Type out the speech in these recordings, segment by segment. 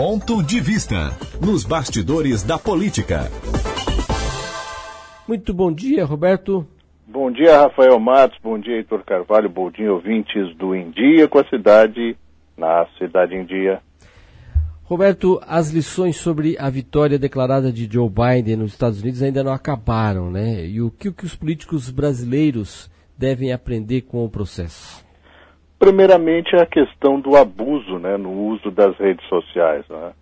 Ponto de vista nos bastidores da política. Muito bom dia, Roberto. Bom dia, Rafael Matos. Bom dia, Heitor Carvalho. Bom dia, ouvintes do Em Dia com a cidade, na Cidade em Dia. Roberto, as lições sobre a vitória declarada de Joe Biden nos Estados Unidos ainda não acabaram, né? E o que, o que os políticos brasileiros devem aprender com o processo? Primeiramente, a questão do abuso né, no uso das redes sociais. Né?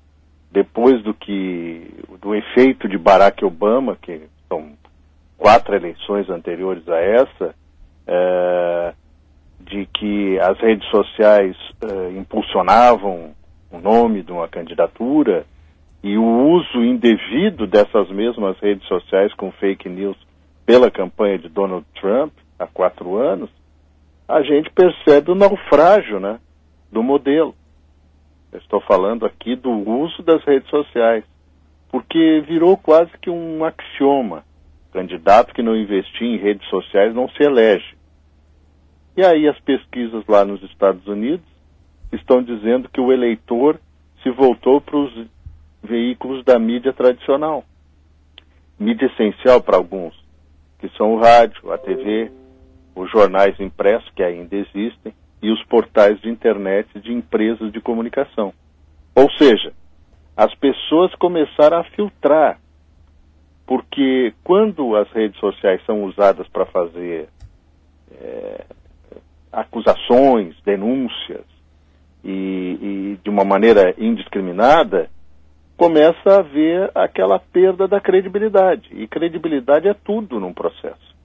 Depois do que do efeito de Barack Obama, que são quatro eleições anteriores a essa, é, de que as redes sociais é, impulsionavam o nome de uma candidatura e o uso indevido dessas mesmas redes sociais com fake news pela campanha de Donald Trump há quatro anos, a gente percebe o naufrágio né, do modelo. Eu estou falando aqui do uso das redes sociais, porque virou quase que um axioma. Candidato que não investir em redes sociais não se elege. E aí as pesquisas lá nos Estados Unidos estão dizendo que o eleitor se voltou para os veículos da mídia tradicional. Mídia essencial para alguns, que são o rádio, a TV, os jornais impressos, que ainda existem, e os portais de internet de empresas de comunicação. Ou seja, as pessoas começaram a filtrar, porque quando as redes sociais são usadas para fazer é, acusações, denúncias, e, e de uma maneira indiscriminada, começa a haver aquela perda da credibilidade. E credibilidade é tudo num processo.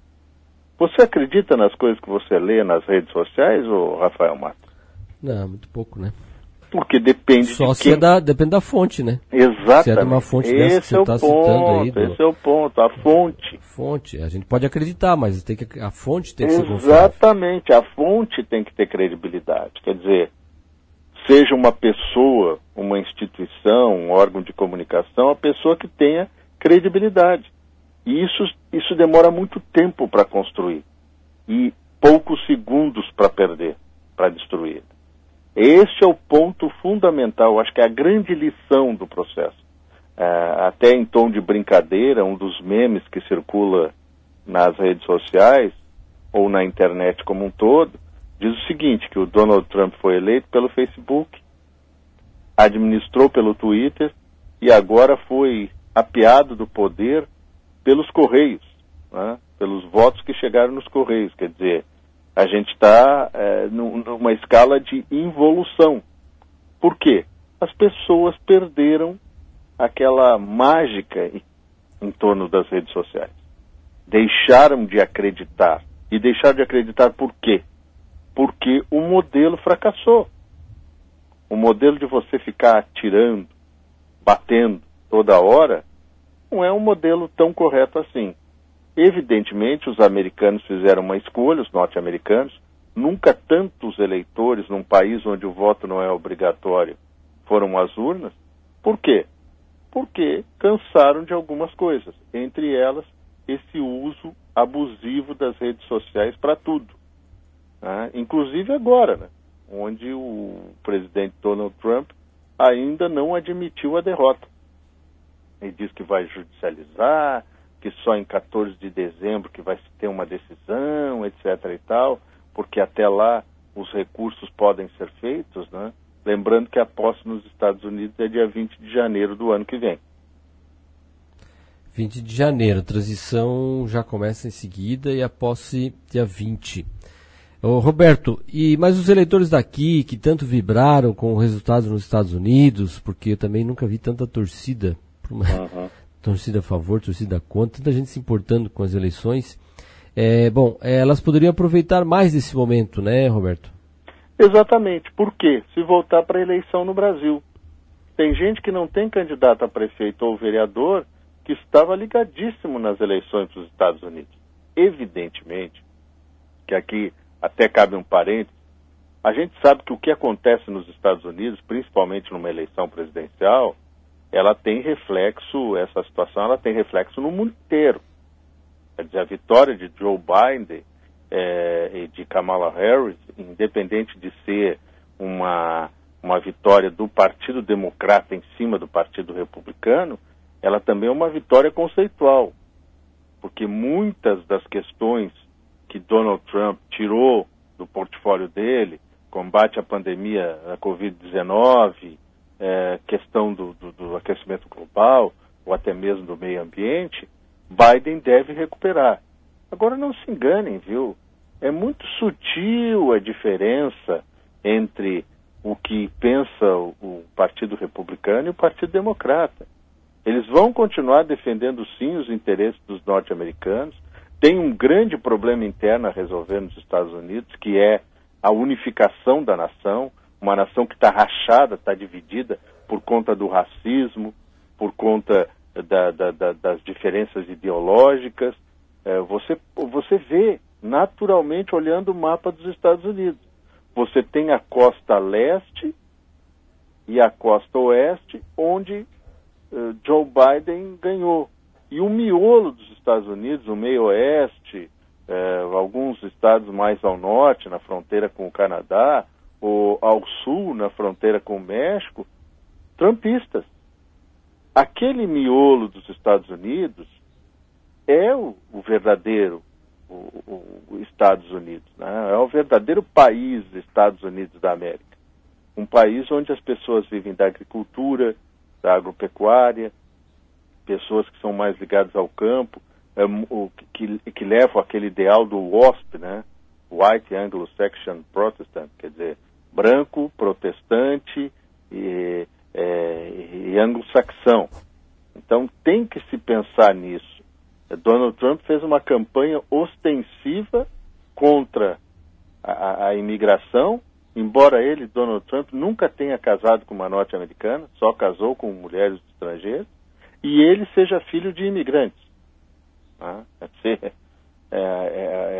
Você acredita nas coisas que você lê nas redes sociais, ou Rafael Matos? Não, muito pouco, né? Porque depende Só de se quem... é da, depende da fonte, né? Exatamente. Se é de uma fonte esse dessa que você é está ponto, citando aí. Do... Esse é o ponto, a fonte. Fonte, a gente pode acreditar, mas tem que, a fonte tem que ser confiável. Exatamente, a fonte tem que ter credibilidade. Quer dizer, seja uma pessoa, uma instituição, um órgão de comunicação, a pessoa que tenha credibilidade. E isso, isso demora muito tempo para construir e poucos segundos para perder, para destruir. Este é o ponto fundamental, acho que é a grande lição do processo. É, até em tom de brincadeira, um dos memes que circula nas redes sociais ou na internet como um todo, diz o seguinte, que o Donald Trump foi eleito pelo Facebook, administrou pelo Twitter e agora foi apeado do poder pelos Correios, né? pelos votos que chegaram nos Correios. Quer dizer, a gente está é, numa escala de involução. Por quê? As pessoas perderam aquela mágica em, torno das redes sociais. Deixaram de acreditar. E deixaram de acreditar por quê? Porque o modelo fracassou. O modelo de você ficar atirando, batendo toda hora, não é um modelo tão correto assim. Evidentemente, os americanos fizeram uma escolha, os norte-americanos, nunca tantos eleitores num país onde o voto não é obrigatório foram às urnas. Por quê? Porque cansaram de algumas coisas, entre elas esse uso abusivo das redes sociais para tudo. Né? Inclusive agora, né? onde o presidente Donald Trump ainda não admitiu a derrota. Ele diz que vai judicializar, que só em 14 de dezembro que vai ter uma decisão, etc. e tal, porque até lá os recursos podem ser feitos, né? Lembrando que a posse nos Estados Unidos é dia 20 de janeiro do ano que vem. 20 de janeiro, transição já começa em seguida e a posse dia 20. Ô, Roberto, e mas os eleitores daqui que tanto vibraram com o resultado nos Estados Unidos, porque eu também nunca vi tanta torcida uhum torcida a favor, torcida contra, tanta gente se importando com as eleições. É, bom, é, elas poderiam aproveitar mais desse momento, né, Roberto? Exatamente. Por quê? Se voltar para a eleição no Brasil. Tem gente que não tem candidato a prefeito ou vereador que estava ligadíssimo nas eleições dos Estados Unidos. Evidentemente que aqui até cabe um parênteses, a gente sabe que o que acontece nos Estados Unidos, principalmente numa eleição presidencial, ela tem reflexo, essa situação ela tem reflexo no mundo inteiro. Quer dizer, a vitória de Joe Biden é, e de Kamala Harris, independente de ser uma uma vitória do Partido Democrata em cima do Partido Republicano, ela também é uma vitória conceitual, porque muitas das questões que Donald Trump tirou do portfólio dele, combate à pandemia da Covid-19, é, questão do, do, do aquecimento global, ou até mesmo do meio ambiente, Biden deve recuperar. Agora não se enganem, viu? É muito sutil a diferença entre o que pensa o, Partido Republicano e o Partido Democrata. Eles vão continuar defendendo sim os interesses dos norte-americanos. Tem um grande problema interno a resolver nos Estados Unidos, que é a unificação da nação, uma nação que está rachada, está dividida por conta do racismo, por conta da, da, da, das diferenças ideológicas. É, você, você vê naturalmente olhando o mapa dos Estados Unidos. Você tem a costa leste e a costa oeste, onde uh, Joe Biden ganhou. E o miolo dos Estados Unidos, o meio oeste, uh, alguns estados mais ao norte, na fronteira com o Canadá, ao sul, na fronteira com o México, trumpistas. Aquele miolo dos Estados Unidos é o, o verdadeiro o, o, Estados Unidos, né? é o verdadeiro país Estados Unidos da América. Um país onde as pessoas vivem da agricultura, da agropecuária, pessoas que são mais ligadas ao campo, é, o, que, que levam aquele ideal do WASP, né? White Anglo-Saxon Protestant, quer dizer, branco, protestante e, é, e anglo-saxão. Então tem que se pensar nisso. Donald Trump fez uma campanha ostensiva contra a, a, imigração, embora ele, Donald Trump, nunca tenha casado com uma norte-americana, só casou com mulheres estrangeiras, e ele seja filho de imigrantes. Ah, é, é,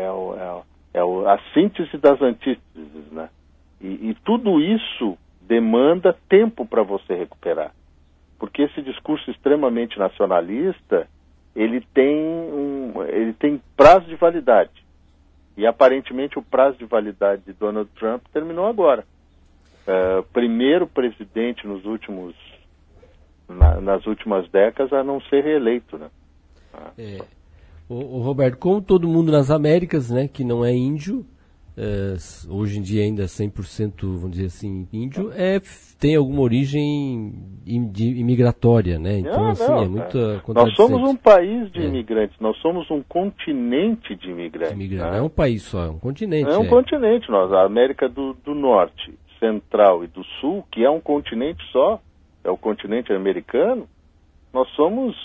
é, é, a síntese das antíteses? E, e tudo isso demanda tempo para você recuperar. Porque esse discurso extremamente nacionalista, ele tem, um, ele tem prazo de validade. E aparentemente o prazo de validade de Donald Trump terminou agora. Uh, primeiro presidente nos últimos, na, nas últimas décadas a não ser reeleito, né? É. O, o, Roberto, como todo mundo nas Américas, né, que não é índio, é, hoje em dia ainda 100%, vamos dizer assim, índio, é, tem alguma origem imigratória, né? Então, não, assim, não, é Nós somos um país de é. imigrantes, nós somos um continente de imigrantes. Imigrante. Né? É um país só, é um continente. É um é. continente, nós, a América do, do Norte, Central e do Sul, que é um continente só, é o continente americano, nós somos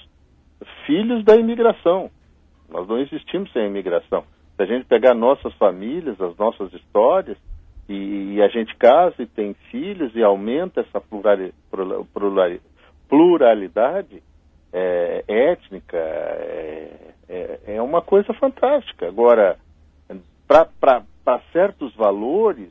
filhos da imigração. Nós não existimos sem a imigração. Se a gente pegar nossas famílias, as nossas histórias, e, e a gente casa e tem filhos e aumenta essa plurali, plurali, pluralidade é, étnica, é, é, é, uma coisa fantástica. Agora, para certos valores,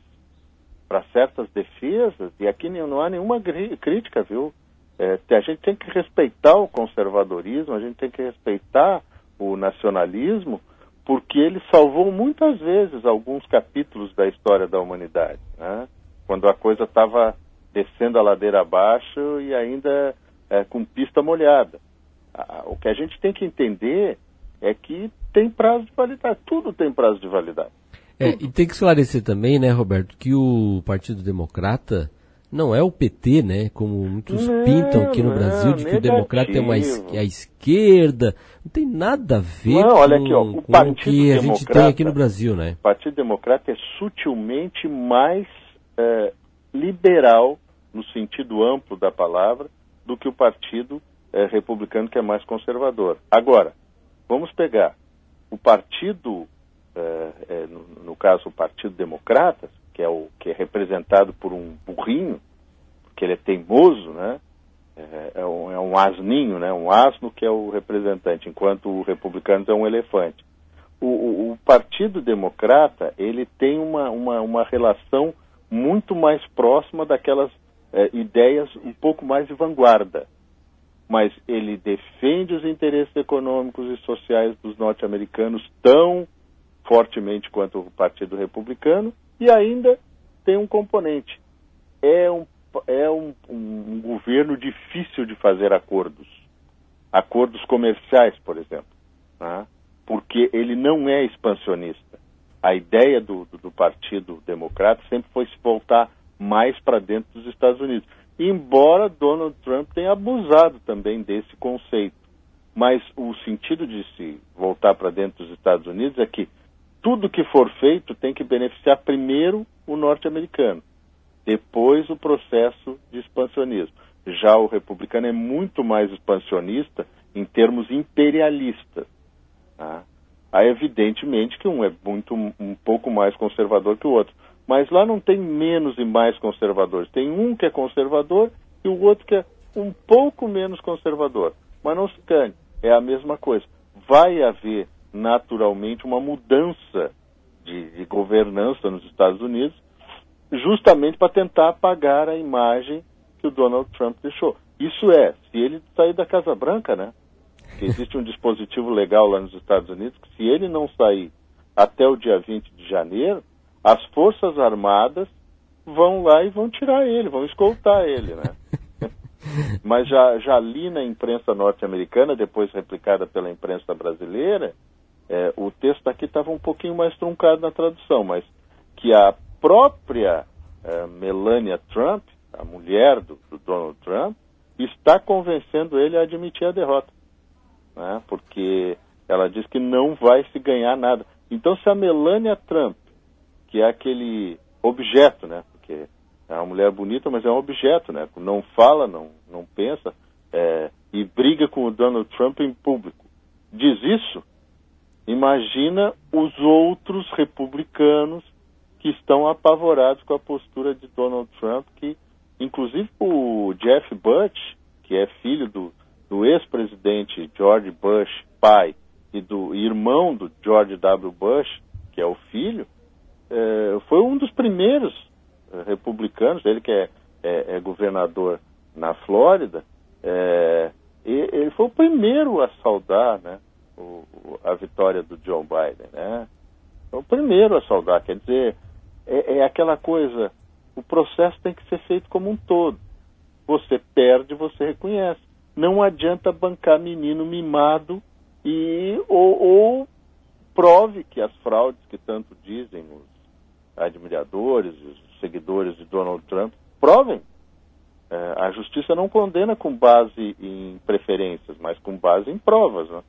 para certas defesas, e aqui não há nenhuma crítica, viu? É, a gente tem que respeitar o conservadorismo, a gente tem que respeitar o nacionalismo, porque ele salvou muitas vezes alguns capítulos da história da humanidade, né? quando a coisa estava descendo a ladeira abaixo e ainda é, com pista molhada. O que a gente tem que entender é que tem prazo de validade, tudo tem prazo de validade. É, e tem que esclarecer também, né, Roberto, que o Partido Democrata não é o PT, né? Como muitos não, pintam aqui no Brasil, de que o democrata é uma é a esquerda. Não tem nada a ver não, com, aqui, ó, o, com o que a gente tem aqui no Brasil, né? O Partido Democrata é sutilmente mais é, liberal, no sentido amplo da palavra, do que o Partido é, Republicano, que é mais conservador. Agora, vamos pegar o Partido, é, é, no, no caso o Partido Democrata, que é o que é representado por um burrinho, porque ele é teimoso, né? É, é, um, é um asninho, né? Um asno que é o representante, enquanto o republicano é um elefante. O, o, o Partido Democrata ele tem uma, uma, uma relação muito mais próxima daquelas é, ideias um pouco mais de vanguarda. Mas ele defende os interesses econômicos e sociais dos norte-americanos tão fortemente quanto o Partido Republicano e ainda tem um componente. É um é um, um, governo difícil de fazer acordos. Acordos comerciais, por exemplo. Né? Porque ele não é expansionista. A ideia do, do Partido Democrata sempre foi se voltar mais para dentro dos Estados Unidos. Embora Donald Trump tenha abusado também desse conceito. Mas o sentido de se voltar para dentro dos Estados Unidos é que tudo que for feito tem que beneficiar primeiro o norte-americano, depois o processo de expansionismo. Já o republicano é muito mais expansionista em termos imperialistas. Tá? Aí, evidentemente, que um é muito um pouco mais conservador que o outro. Mas lá não tem menos e mais conservadores. Tem um que é conservador e o outro que é um pouco menos conservador. Mas não se cane, é a mesma coisa. Vai haver naturalmente uma mudança de, de governança nos Estados Unidos, justamente para tentar apagar a imagem que o Donald Trump deixou. Isso é, se ele sair da Casa Branca, né? Que existe um dispositivo legal lá nos Estados Unidos que se ele não sair até o dia 20 de janeiro, as Forças Armadas vão lá e vão tirar ele, vão escoltar ele, né? Mas já, já li na imprensa norte-americana, depois replicada pela imprensa brasileira, é, o texto aqui estava um pouquinho mais truncado na tradução, mas que a própria é, Melania Trump, a mulher do, do, Donald Trump, está convencendo ele a admitir a derrota. Né? Porque ela diz que não vai se ganhar nada. Então, se a Melania Trump, que é aquele objeto, né? Porque é uma mulher bonita, mas é um objeto, né? Não fala, não, não pensa, é, e briga com o Donald Trump em público. Diz isso, Imagina os outros republicanos que estão apavorados com a postura de Donald Trump, que inclusive o Jeff Bush, que é filho do, do ex-presidente George Bush, pai, e do irmão do George W. Bush, que é o filho, é, foi um dos primeiros é, republicanos, ele que é, é, é governador na Flórida, é, ele foi o primeiro a saudar né, o, a vitória do John Biden, né? O primeiro a saudar, quer dizer, é, é aquela coisa, o processo tem que ser feito como um todo. Você perde, você reconhece. Não adianta bancar menino mimado e ou, ou prove que as fraudes que tanto dizem os admiradores, os seguidores de Donald Trump, provem. É, a justiça não condena com base em preferências, mas com base em provas. Né?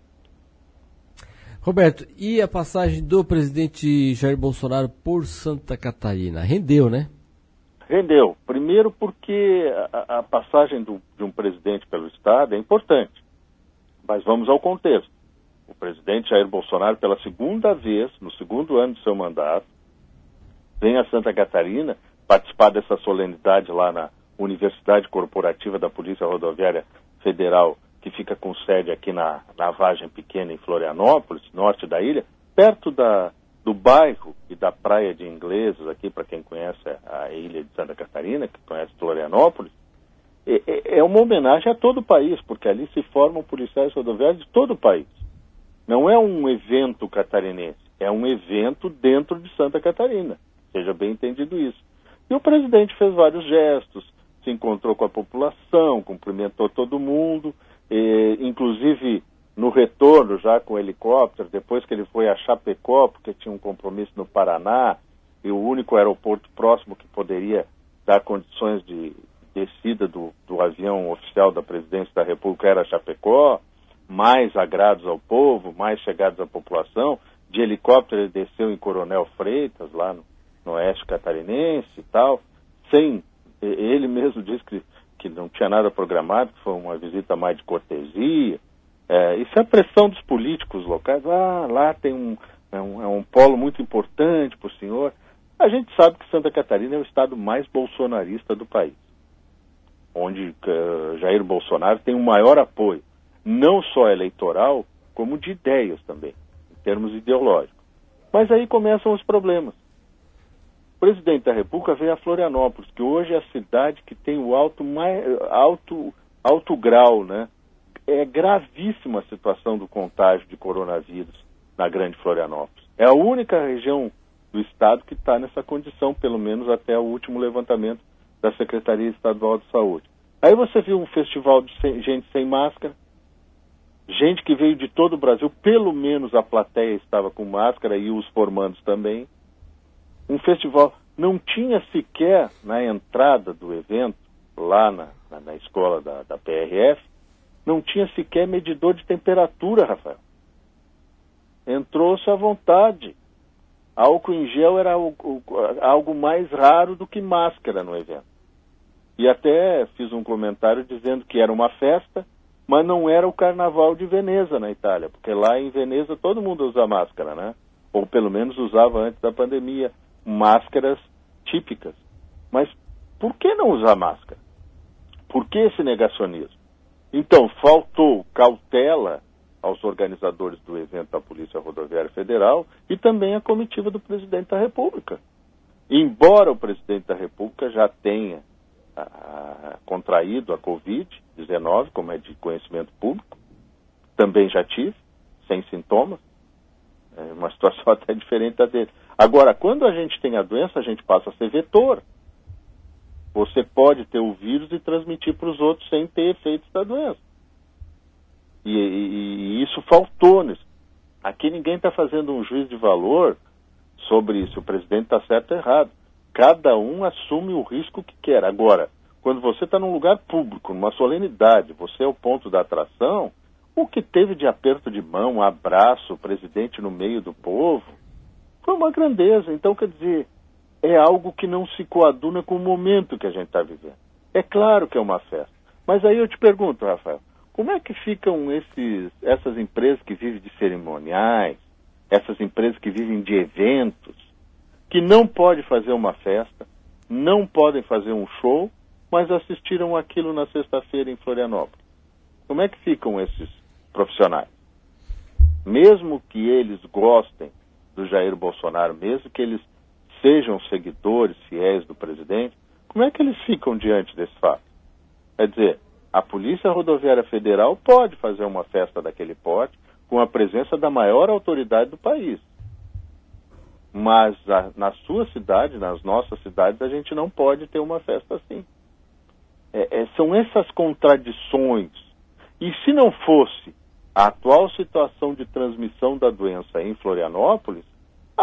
Roberto, e a passagem do presidente Jair Bolsonaro por Santa Catarina? Rendeu, né? Rendeu. Primeiro porque a, a passagem do, de um presidente pelo Estado é importante. Mas vamos ao contexto. O presidente Jair Bolsonaro, pela segunda vez, no segundo ano de seu mandato, vem a Santa Catarina participar dessa solenidade lá na Universidade Corporativa da Polícia Rodoviária Federal que fica com sede aqui na, na Vagem Pequena, em Florianópolis, norte da ilha, perto da, do bairro e da praia de ingleses, aqui para quem conhece a ilha de Santa Catarina, que conhece Florianópolis, é, é uma homenagem a todo o país, porque ali se formam policiais rodoviários de todo o país. Não é um evento catarinense, é um evento dentro de Santa Catarina. Seja bem entendido isso. E o presidente fez vários gestos, se encontrou com a população, cumprimentou todo mundo, e, inclusive no retorno já com helicóptero, depois que ele foi a Chapecó, porque tinha um compromisso no Paraná, e o único aeroporto próximo que poderia dar condições de descida do, do avião oficial da presidência da República era Chapecó, mais agrados ao povo, mais chegados à população. De helicóptero ele desceu em Coronel Freitas, lá no, no oeste catarinense e tal, sem. Ele mesmo disse que que não tinha nada programado, que foi uma visita mais de cortesia. É, isso é a pressão dos políticos locais. Ah, lá tem um, é um, é um polo muito importante para o senhor. A gente sabe que Santa Catarina é o estado mais bolsonarista do país, onde uh, Jair Bolsonaro tem o maior apoio, não só eleitoral, como de ideias também, em termos ideológicos. Mas aí começam os problemas presidente da República veio a Florianópolis, que hoje é a cidade que tem o alto, mais, alto, alto grau, né? É gravíssima a situação do contágio de coronavírus na Grande Florianópolis. É a única região do estado que está nessa condição, pelo menos até o último levantamento da Secretaria Estadual de Saúde. Aí você viu um festival de gente sem máscara, gente que veio de todo o Brasil, pelo menos a plateia estava com máscara e os formandos também. Um festival não tinha sequer na entrada do evento, lá na, na, na escola da, da PRF, não tinha sequer medidor de temperatura, Rafael. Entrou-se à vontade. Álcool em gel era algo, algo mais raro do que máscara no evento. E até fiz um comentário dizendo que era uma festa, mas não era o carnaval de Veneza na Itália, porque lá em Veneza todo mundo usa máscara, né? Ou pelo menos usava antes da pandemia, máscaras típicas. Mas por que não usar máscara? Por que esse negacionismo? Então, faltou cautela aos organizadores do evento da Polícia Rodoviária Federal e também à comitiva do presidente da República. Embora o presidente da República já tenha a, contraído a Covid-19, como é de conhecimento público. Também já tive, sem sintomas. É uma situação até diferente da dele. Agora, quando a gente tem a doença, a gente passa a ser vetor. Você pode ter o vírus e transmitir para os outros sem ter efeitos da doença. E, e, e isso faltou nisso. Aqui ninguém está fazendo um juízo de valor sobre se o presidente está certo ou errado. Cada um assume o risco que quer. Agora, quando você está num lugar público, numa solenidade, você é o ponto da atração, o que teve de aperto de mão, um abraço, o presidente no meio do povo, foi uma grandeza. Então, quer dizer, é algo que não se coaduna com o momento que a gente está vivendo. É claro que é uma festa. Mas aí eu te pergunto, Rafael, como é que ficam esses, essas empresas que vivem de cerimoniais, essas empresas que vivem de eventos, que não podem fazer uma festa, não podem fazer um show, mas assistiram aquilo na sexta-feira em Florianópolis. Como é que ficam esses profissionais? Mesmo que eles gostem do Jair Bolsonaro, mesmo que eles sejam seguidores fiéis do presidente, como é que eles ficam diante desse fato? Quer dizer, a Polícia Rodoviária Federal pode fazer uma festa daquele porte com a presença da maior autoridade do país. Mas a, na sua cidade, nas nossas cidades, a gente não pode ter uma festa assim. É, é, são essas contradições. E se não fosse a atual situação de transmissão da doença em Florianópolis,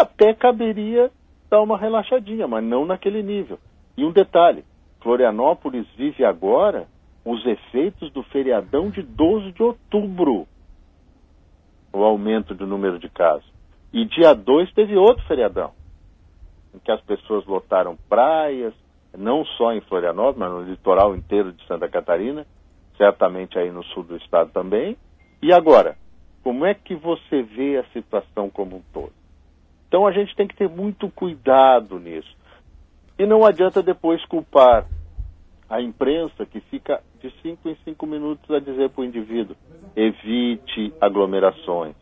até caberia dar uma relaxadinha, mas não naquele nível. E um detalhe: Florianópolis vive agora os efeitos do feriadão de 12 de outubro o aumento do número de casos. E dia 2 teve outro feriadão, em que as pessoas lotaram praias, não só em Florianópolis, mas no litoral inteiro de Santa Catarina, certamente aí no sul do estado também. E agora, como é que você vê a situação como um todo? Então a gente tem que ter muito cuidado nisso. E não adianta depois culpar a imprensa que fica de cinco em cinco minutos a dizer para o indivíduo: evite aglomerações,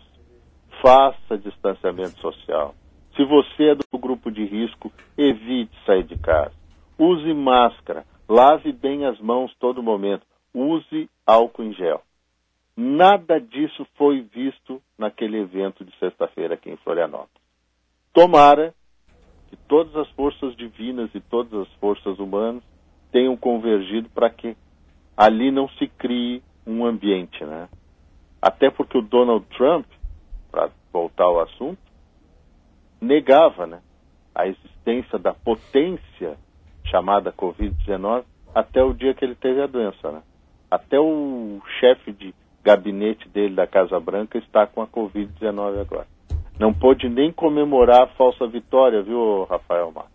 faça distanciamento social. Se você é do grupo de risco, evite sair de casa. Use máscara, lave bem as mãos todo momento, use álcool em gel. Nada disso foi visto naquele evento de sexta-feira aqui em Florianópolis. Tomara que todas as forças divinas e todas as forças humanas tenham convergido para que ali não se crie um ambiente, né? Até porque o Donald Trump, para voltar ao assunto, negava, né, a existência da potência chamada Covid-19 até o dia que ele teve a doença, né? Até o chefe de gabinete dele da Casa Branca está com a Covid-19 agora. Não pôde nem comemorar a falsa vitória, viu, Rafael Mar?